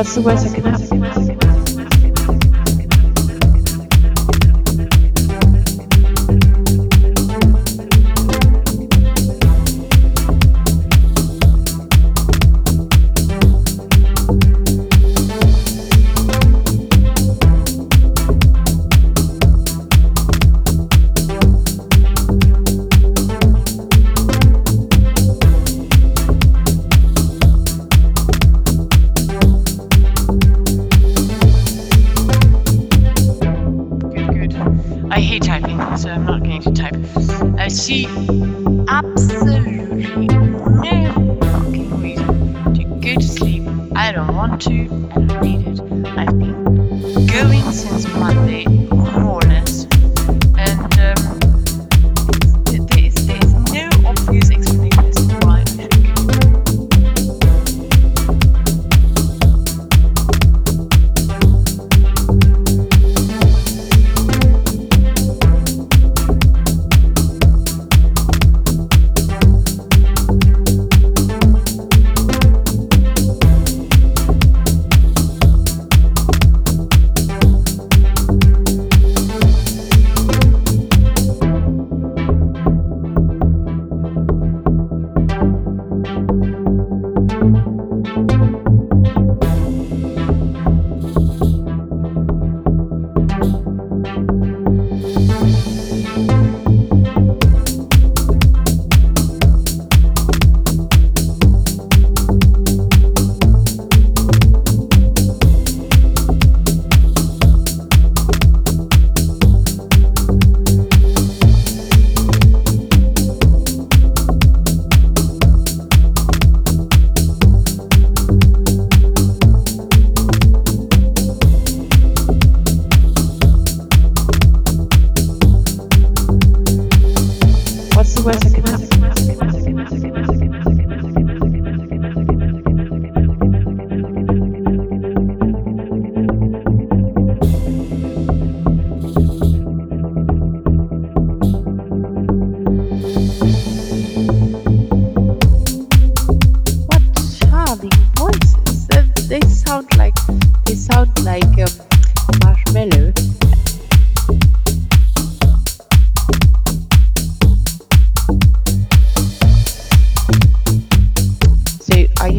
What's the worst that can happen? go to sleep. I don't want to. I don't need it. I've been going since Monday.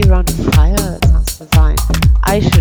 you're on fire. It sounds divine. I should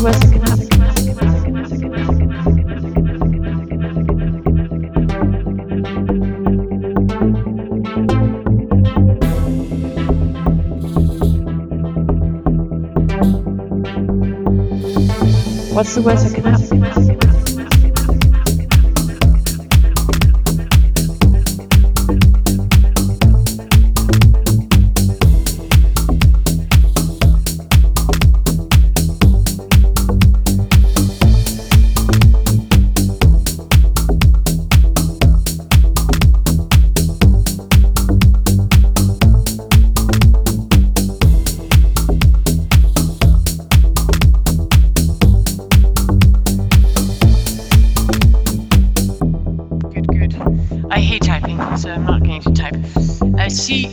What's the worst that can happen? I hate typing, so I'm not going to type. Uh, she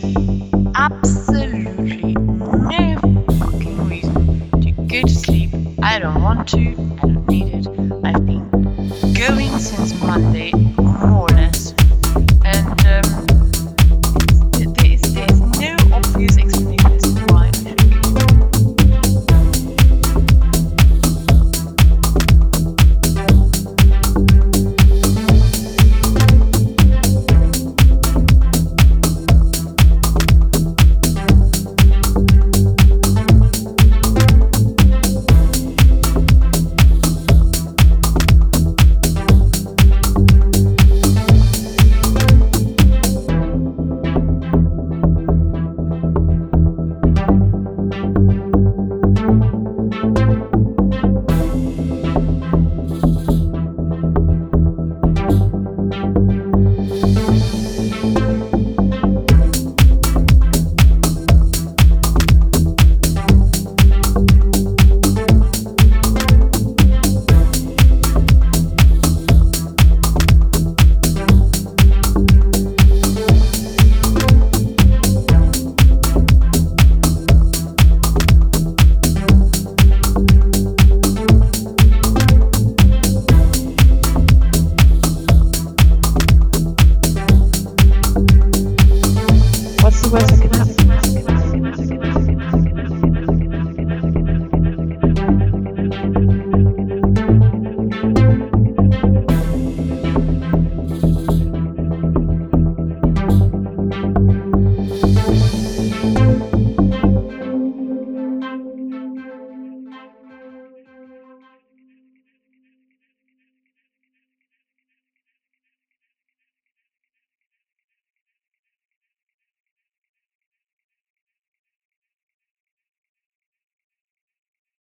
absolutely was